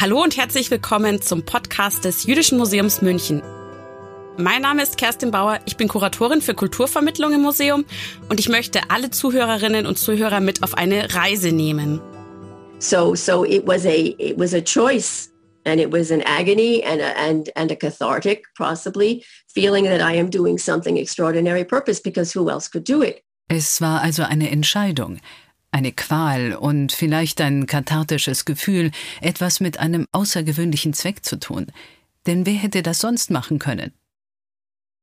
Hallo und herzlich willkommen zum Podcast des Jüdischen Museums München. Mein Name ist Kerstin Bauer, ich bin Kuratorin für Kulturvermittlung im Museum und ich möchte alle Zuhörerinnen und Zuhörer mit auf eine Reise nehmen. So so it was a it was a choice and it was an agony and a, and and a cathartic possibly feeling that I am doing something extraordinary purpose because who else could do it. Es war also eine Entscheidung, eine Qual und vielleicht ein kathartisches Gefühl, etwas mit einem außergewöhnlichen Zweck zu tun. Denn wer hätte das sonst machen können?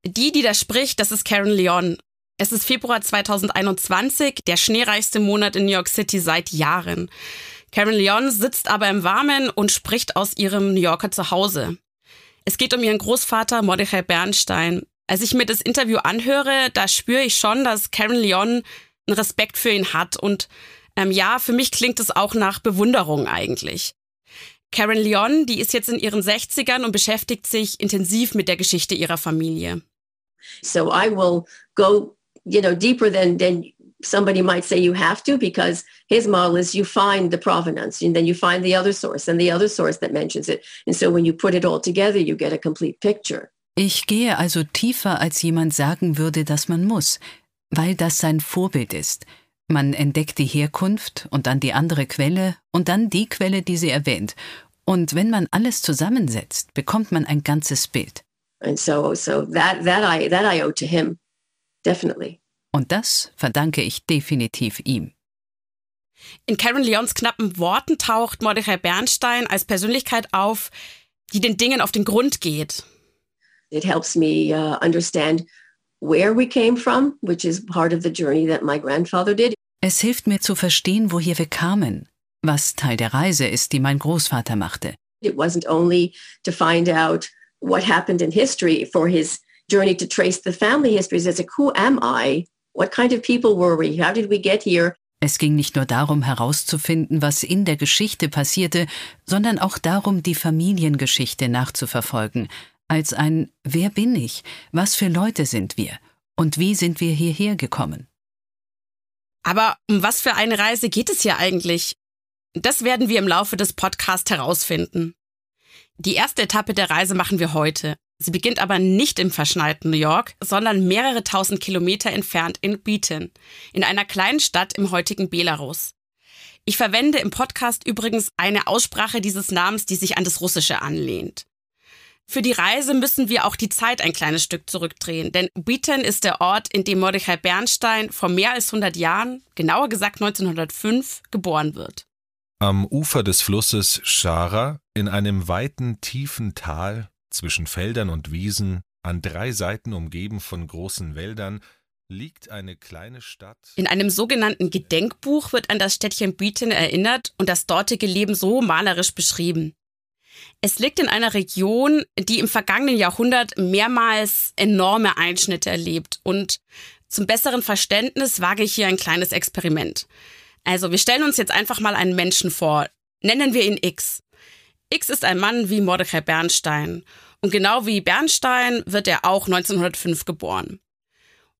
Die, die da spricht, das ist Karen Leon. Es ist Februar 2021, der schneereichste Monat in New York City seit Jahren. Karen Leon sitzt aber im Warmen und spricht aus ihrem New Yorker Zuhause. Es geht um ihren Großvater Mordechai Bernstein. Als ich mir das Interview anhöre, da spüre ich schon, dass Karen Leon einen Respekt für ihn hat. Und ähm, ja, für mich klingt es auch nach Bewunderung eigentlich. Karen Leon, die ist jetzt in ihren 60ern und beschäftigt sich intensiv mit der Geschichte ihrer Familie. So I will go, you know, deeper than than somebody might say you have to because his model is you find the provenance and then you find the other source and the other source that mentions it. And so when you put it all together, you get a complete picture. Ich gehe also tiefer, als jemand sagen würde, dass man muss, weil das sein Vorbild ist. Man entdeckt die Herkunft und dann die andere Quelle und dann die Quelle, die sie erwähnt. Und wenn man alles zusammensetzt, bekommt man ein ganzes Bild. And so so that that I that I owe to him definitely. Und das verdanke ich definitiv ihm. In Karen Leons knappen Worten taucht Mordechai Bernstein als Persönlichkeit auf, die den Dingen auf den Grund geht. It helps me uh, understand where we came from, which is part of the journey that my grandfather did. Es hilft mir zu verstehen, woher wir kamen, was Teil der Reise ist, die mein Großvater machte. It wasn't only to find out what happened in history for his journey to trace the family histories. It's like, who am I? What kind of people were we? How did we get here? Es ging nicht nur darum herauszufinden, was in der Geschichte passierte, sondern auch darum, die Familiengeschichte nachzuverfolgen, als ein Wer bin ich? Was für Leute sind wir? Und wie sind wir hierher gekommen? Aber um was für eine Reise geht es hier eigentlich? Das werden wir im Laufe des Podcasts herausfinden. Die erste Etappe der Reise machen wir heute. Sie beginnt aber nicht im verschneiten New York, sondern mehrere tausend Kilometer entfernt in Beaton, in einer kleinen Stadt im heutigen Belarus. Ich verwende im Podcast übrigens eine Aussprache dieses Namens, die sich an das Russische anlehnt. Für die Reise müssen wir auch die Zeit ein kleines Stück zurückdrehen, denn Beaton ist der Ort, in dem Mordechai Bernstein vor mehr als 100 Jahren, genauer gesagt 1905, geboren wird. Am Ufer des Flusses Schara, in einem weiten, tiefen Tal, zwischen Feldern und Wiesen, an drei Seiten umgeben von großen Wäldern, liegt eine kleine Stadt. In einem sogenannten Gedenkbuch wird an das Städtchen Beaton erinnert und das dortige Leben so malerisch beschrieben. Es liegt in einer Region, die im vergangenen Jahrhundert mehrmals enorme Einschnitte erlebt. Und zum besseren Verständnis wage ich hier ein kleines Experiment. Also wir stellen uns jetzt einfach mal einen Menschen vor. Nennen wir ihn X. X ist ein Mann wie Mordechai Bernstein. Und genau wie Bernstein wird er auch 1905 geboren.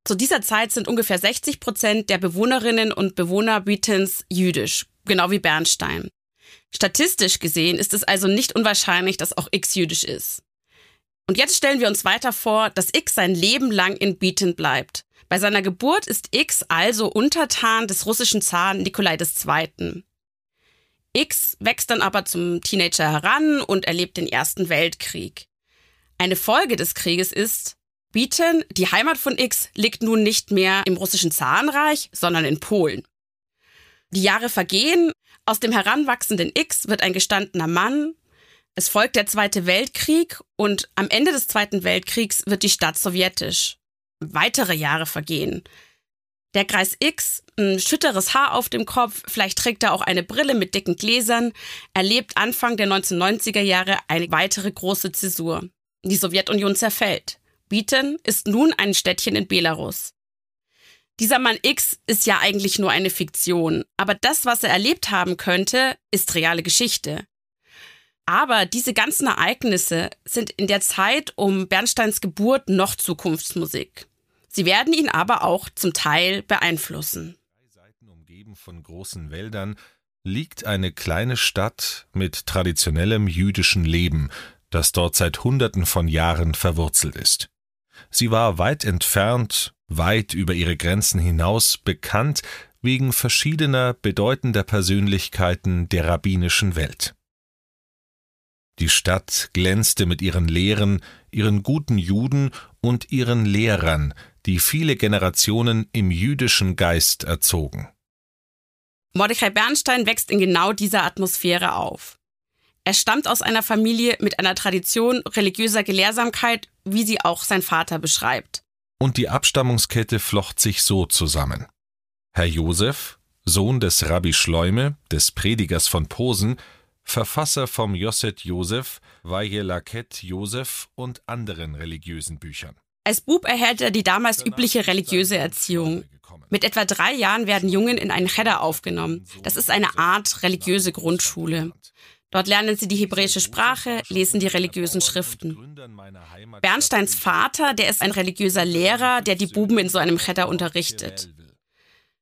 Zu dieser Zeit sind ungefähr 60 Prozent der Bewohnerinnen und Bewohner Beatons jüdisch, genau wie Bernstein. Statistisch gesehen ist es also nicht unwahrscheinlich, dass auch X jüdisch ist. Und jetzt stellen wir uns weiter vor, dass X sein Leben lang in Beaton bleibt. Bei seiner Geburt ist X also Untertan des russischen Zaren Nikolai II. X wächst dann aber zum Teenager heran und erlebt den Ersten Weltkrieg. Eine Folge des Krieges ist, Beaton, die Heimat von X, liegt nun nicht mehr im russischen Zarenreich, sondern in Polen. Die Jahre vergehen, aus dem heranwachsenden X wird ein gestandener Mann, es folgt der Zweite Weltkrieg und am Ende des Zweiten Weltkriegs wird die Stadt sowjetisch. Weitere Jahre vergehen. Der Kreis X, ein schütteres Haar auf dem Kopf, vielleicht trägt er auch eine Brille mit dicken Gläsern, erlebt Anfang der 1990er Jahre eine weitere große Zäsur. Die Sowjetunion zerfällt. Beaton ist nun ein Städtchen in Belarus. Dieser Mann X ist ja eigentlich nur eine Fiktion, aber das, was er erlebt haben könnte, ist reale Geschichte. Aber diese ganzen Ereignisse sind in der Zeit um Bernsteins Geburt noch Zukunftsmusik. Sie werden ihn aber auch zum Teil beeinflussen. Seiten umgeben von großen Wäldern liegt eine kleine Stadt mit traditionellem jüdischen Leben, das dort seit Hunderten von Jahren verwurzelt ist. Sie war weit entfernt, weit über ihre Grenzen hinaus bekannt wegen verschiedener bedeutender Persönlichkeiten der rabbinischen Welt. Die Stadt glänzte mit ihren Lehren, ihren guten Juden und ihren Lehrern, die viele Generationen im jüdischen Geist erzogen. Mordechai Bernstein wächst in genau dieser Atmosphäre auf. Er stammt aus einer Familie mit einer Tradition religiöser Gelehrsamkeit, wie sie auch sein Vater beschreibt. Und die Abstammungskette flocht sich so zusammen. Herr Josef, Sohn des Rabbi Schleume, des Predigers von Posen, Verfasser vom Josset Josef, Vayelaket Josef und anderen religiösen Büchern. Als Bub erhält er die damals übliche religiöse Erziehung. Mit etwa drei Jahren werden Jungen in einen Cheder aufgenommen. Das ist eine Art religiöse Grundschule. Dort lernen sie die hebräische Sprache, lesen die religiösen Schriften. Bernsteins Vater, der ist ein religiöser Lehrer, der die Buben in so einem Cheder unterrichtet.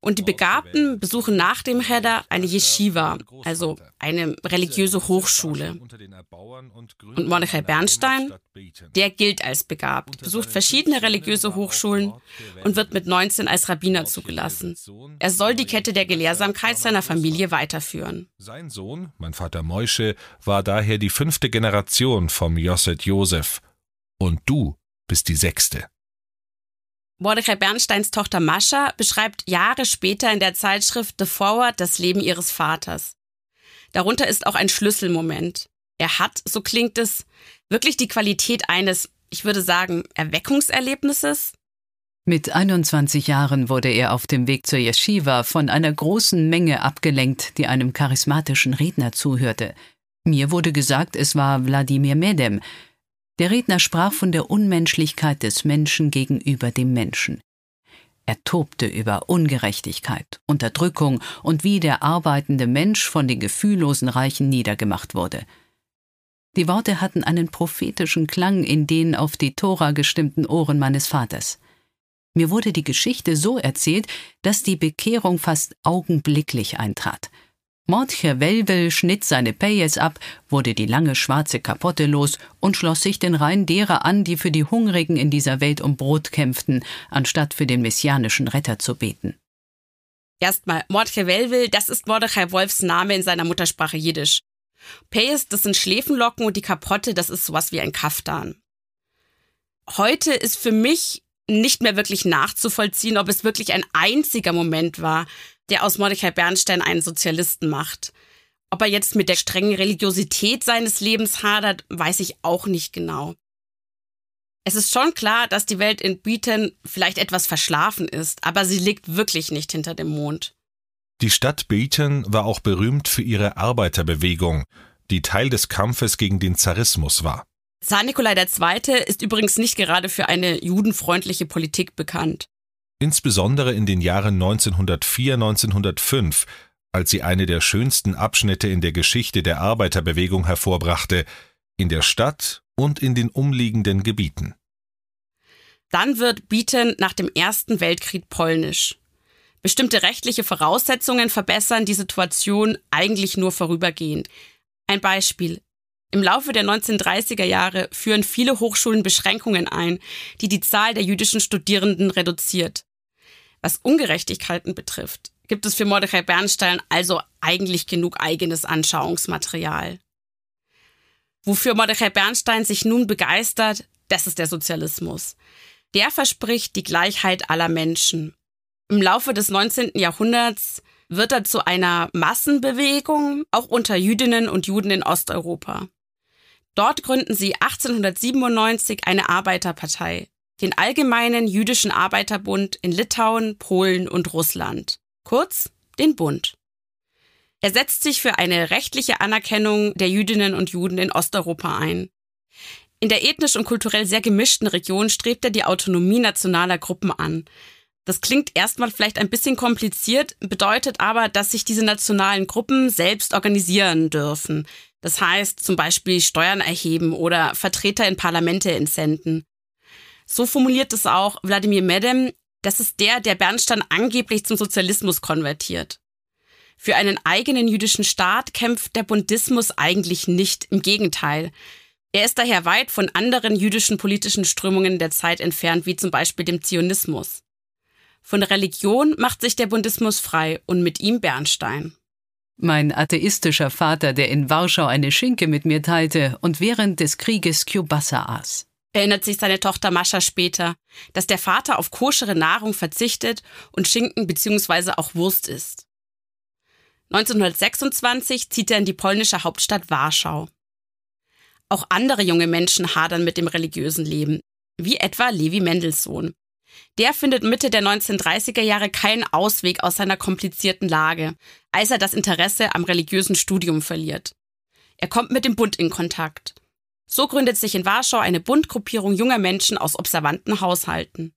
Und die Begabten besuchen nach dem Hedda eine Yeshiva, also eine religiöse Hochschule. Und Mordechai Bernstein, der gilt als begabt, besucht verschiedene religiöse Hochschulen und wird mit 19 als Rabbiner zugelassen. Er soll die Kette der Gelehrsamkeit seiner Familie weiterführen. Sein Sohn, mein Vater Moische, war daher die fünfte Generation vom Josset Josef. Und du bist die sechste. Mordechai Bernsteins Tochter Mascha beschreibt Jahre später in der Zeitschrift The Forward das Leben ihres Vaters. Darunter ist auch ein Schlüsselmoment. Er hat, so klingt es, wirklich die Qualität eines, ich würde sagen, Erweckungserlebnisses. Mit 21 Jahren wurde er auf dem Weg zur Yeshiva von einer großen Menge abgelenkt, die einem charismatischen Redner zuhörte. Mir wurde gesagt, es war Wladimir Medem, der Redner sprach von der Unmenschlichkeit des Menschen gegenüber dem Menschen. Er tobte über Ungerechtigkeit, Unterdrückung und wie der arbeitende Mensch von den gefühllosen Reichen niedergemacht wurde. Die Worte hatten einen prophetischen Klang in den auf die Tora gestimmten Ohren meines Vaters. Mir wurde die Geschichte so erzählt, dass die Bekehrung fast augenblicklich eintrat – Mordche Welwel schnitt seine Payes ab, wurde die lange schwarze Kapotte los und schloss sich den Reihen derer an, die für die Hungrigen in dieser Welt um Brot kämpften, anstatt für den messianischen Retter zu beten. Erstmal, Mordche Welwel, das ist Mordechai Wolfs Name in seiner Muttersprache Jiddisch. Payes, das sind Schläfenlocken und die Kapotte, das ist sowas wie ein Kaftan. Heute ist für mich nicht mehr wirklich nachzuvollziehen, ob es wirklich ein einziger Moment war, der aus Mordechai Bernstein einen Sozialisten macht. Ob er jetzt mit der strengen Religiosität seines Lebens hadert, weiß ich auch nicht genau. Es ist schon klar, dass die Welt in Beaton vielleicht etwas verschlafen ist, aber sie liegt wirklich nicht hinter dem Mond. Die Stadt Beaton war auch berühmt für ihre Arbeiterbewegung, die Teil des Kampfes gegen den Zarismus war. Zar Nikolai II. ist übrigens nicht gerade für eine judenfreundliche Politik bekannt insbesondere in den Jahren 1904-1905, als sie eine der schönsten Abschnitte in der Geschichte der Arbeiterbewegung hervorbrachte, in der Stadt und in den umliegenden Gebieten. Dann wird Bieten nach dem Ersten Weltkrieg polnisch. Bestimmte rechtliche Voraussetzungen verbessern die Situation eigentlich nur vorübergehend. Ein Beispiel. Im Laufe der 1930er Jahre führen viele Hochschulen Beschränkungen ein, die die Zahl der jüdischen Studierenden reduziert. Was Ungerechtigkeiten betrifft, gibt es für Mordechai Bernstein also eigentlich genug eigenes Anschauungsmaterial. Wofür Mordechai Bernstein sich nun begeistert, das ist der Sozialismus. Der verspricht die Gleichheit aller Menschen. Im Laufe des 19. Jahrhunderts wird er zu einer Massenbewegung, auch unter Jüdinnen und Juden in Osteuropa. Dort gründen sie 1897 eine Arbeiterpartei, den Allgemeinen Jüdischen Arbeiterbund in Litauen, Polen und Russland, kurz den Bund. Er setzt sich für eine rechtliche Anerkennung der Jüdinnen und Juden in Osteuropa ein. In der ethnisch und kulturell sehr gemischten Region strebt er die Autonomie nationaler Gruppen an. Das klingt erstmal vielleicht ein bisschen kompliziert, bedeutet aber, dass sich diese nationalen Gruppen selbst organisieren dürfen, das heißt zum Beispiel Steuern erheben oder Vertreter in Parlamente entsenden. So formuliert es auch Wladimir Medem, das ist der, der Bernstein angeblich zum Sozialismus konvertiert. Für einen eigenen jüdischen Staat kämpft der Bundismus eigentlich nicht, im Gegenteil. Er ist daher weit von anderen jüdischen politischen Strömungen der Zeit entfernt, wie zum Beispiel dem Zionismus. Von Religion macht sich der Bundismus frei und mit ihm Bernstein. Mein atheistischer Vater, der in Warschau eine Schinke mit mir teilte und während des Krieges Kielbasa aß. Erinnert sich seine Tochter Mascha später, dass der Vater auf koschere Nahrung verzichtet und Schinken bzw. auch Wurst isst. 1926 zieht er in die polnische Hauptstadt Warschau. Auch andere junge Menschen hadern mit dem religiösen Leben, wie etwa Levi Mendelssohn. Der findet Mitte der 1930er Jahre keinen Ausweg aus seiner komplizierten Lage, als er das Interesse am religiösen Studium verliert. Er kommt mit dem Bund in Kontakt. So gründet sich in Warschau eine Bundgruppierung junger Menschen aus observanten Haushalten.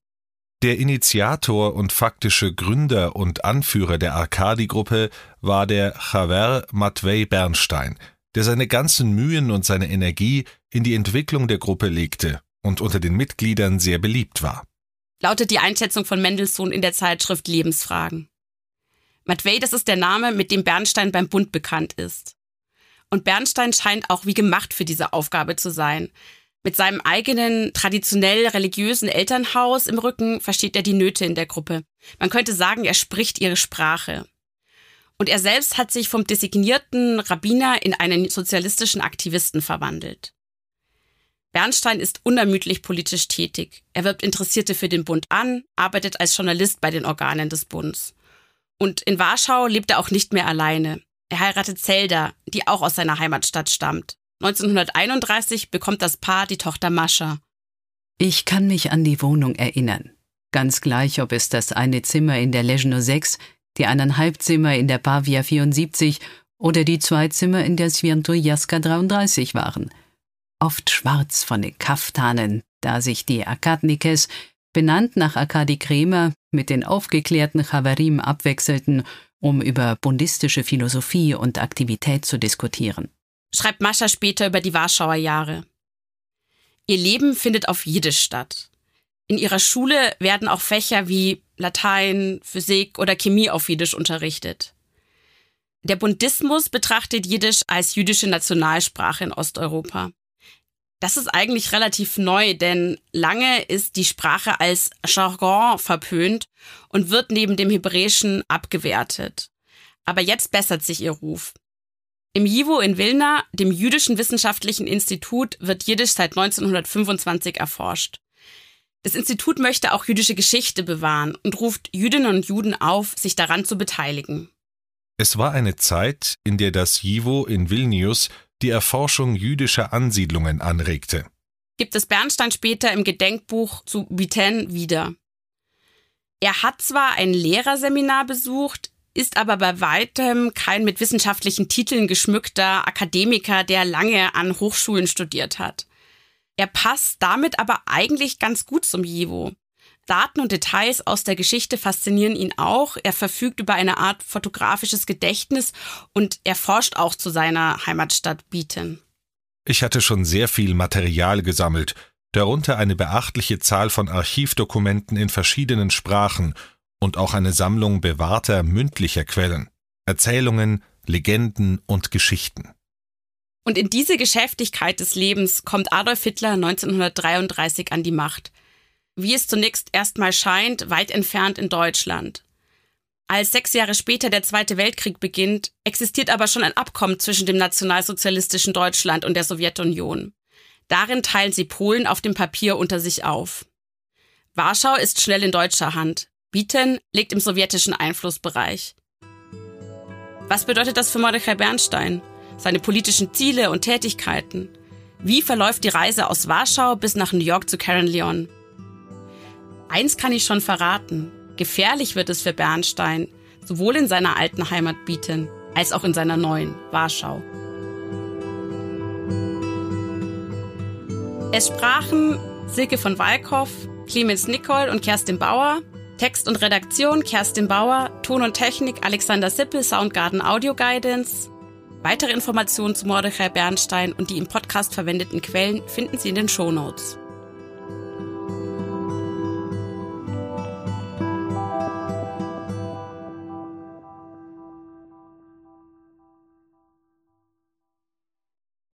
Der Initiator und faktische Gründer und Anführer der Arkadi-Gruppe war der Chaver Matvei Bernstein, der seine ganzen Mühen und seine Energie in die Entwicklung der Gruppe legte und unter den Mitgliedern sehr beliebt war lautet die Einschätzung von Mendelssohn in der Zeitschrift Lebensfragen. Matvey, das ist der Name, mit dem Bernstein beim Bund bekannt ist. Und Bernstein scheint auch wie gemacht für diese Aufgabe zu sein. Mit seinem eigenen traditionell religiösen Elternhaus im Rücken versteht er die Nöte in der Gruppe. Man könnte sagen, er spricht ihre Sprache. Und er selbst hat sich vom designierten Rabbiner in einen sozialistischen Aktivisten verwandelt. Bernstein ist unermüdlich politisch tätig. Er wirbt Interessierte für den Bund an, arbeitet als Journalist bei den Organen des Bunds. Und in Warschau lebt er auch nicht mehr alleine. Er heiratet Zelda, die auch aus seiner Heimatstadt stammt. 1931 bekommt das Paar die Tochter Mascha. Ich kann mich an die Wohnung erinnern. Ganz gleich, ob es das eine Zimmer in der Leżno 6, die eineinhalb Zimmer in der Pavia 74 oder die zwei Zimmer in der Sviantojaska 33 waren – oft schwarz von den Kaftanen, da sich die Akadnikes, benannt nach Akadi Kremer, mit den aufgeklärten Chavarim abwechselten, um über bundistische Philosophie und Aktivität zu diskutieren. Schreibt Mascha später über die Warschauer Jahre. Ihr Leben findet auf Jiddisch statt. In ihrer Schule werden auch Fächer wie Latein, Physik oder Chemie auf Jiddisch unterrichtet. Der Bundismus betrachtet Jiddisch als jüdische Nationalsprache in Osteuropa. Das ist eigentlich relativ neu, denn lange ist die Sprache als Jargon verpönt und wird neben dem Hebräischen abgewertet. Aber jetzt bessert sich ihr Ruf. Im JIVO in Wilna, dem Jüdischen Wissenschaftlichen Institut, wird Jiddisch seit 1925 erforscht. Das Institut möchte auch jüdische Geschichte bewahren und ruft Jüdinnen und Juden auf, sich daran zu beteiligen. Es war eine Zeit, in der das JIVO in Vilnius die Erforschung jüdischer Ansiedlungen anregte. Gibt es Bernstein später im Gedenkbuch zu Biten wieder. Er hat zwar ein Lehrerseminar besucht, ist aber bei weitem kein mit wissenschaftlichen Titeln geschmückter Akademiker, der lange an Hochschulen studiert hat. Er passt damit aber eigentlich ganz gut zum Jivo. Daten und Details aus der Geschichte faszinieren ihn auch. Er verfügt über eine Art fotografisches Gedächtnis und er forscht auch zu seiner Heimatstadt Bieten. Ich hatte schon sehr viel Material gesammelt, darunter eine beachtliche Zahl von Archivdokumenten in verschiedenen Sprachen und auch eine Sammlung bewahrter mündlicher Quellen, Erzählungen, Legenden und Geschichten. Und in diese Geschäftigkeit des Lebens kommt Adolf Hitler 1933 an die Macht wie es zunächst erstmal scheint, weit entfernt in Deutschland. Als sechs Jahre später der Zweite Weltkrieg beginnt, existiert aber schon ein Abkommen zwischen dem nationalsozialistischen Deutschland und der Sowjetunion. Darin teilen sie Polen auf dem Papier unter sich auf. Warschau ist schnell in deutscher Hand. Bieten liegt im sowjetischen Einflussbereich. Was bedeutet das für Mordechai Bernstein? Seine politischen Ziele und Tätigkeiten? Wie verläuft die Reise aus Warschau bis nach New York zu Karen Leon? Eins kann ich schon verraten. Gefährlich wird es für Bernstein, sowohl in seiner alten Heimat Bieten als auch in seiner neuen Warschau. Es sprachen Silke von Walkow, Clemens Nicol und Kerstin Bauer. Text und Redaktion Kerstin Bauer, Ton und Technik Alexander Sippel, Soundgarden Audio Guidance. Weitere Informationen zu Mordechai Bernstein und die im Podcast verwendeten Quellen finden Sie in den Show Notes.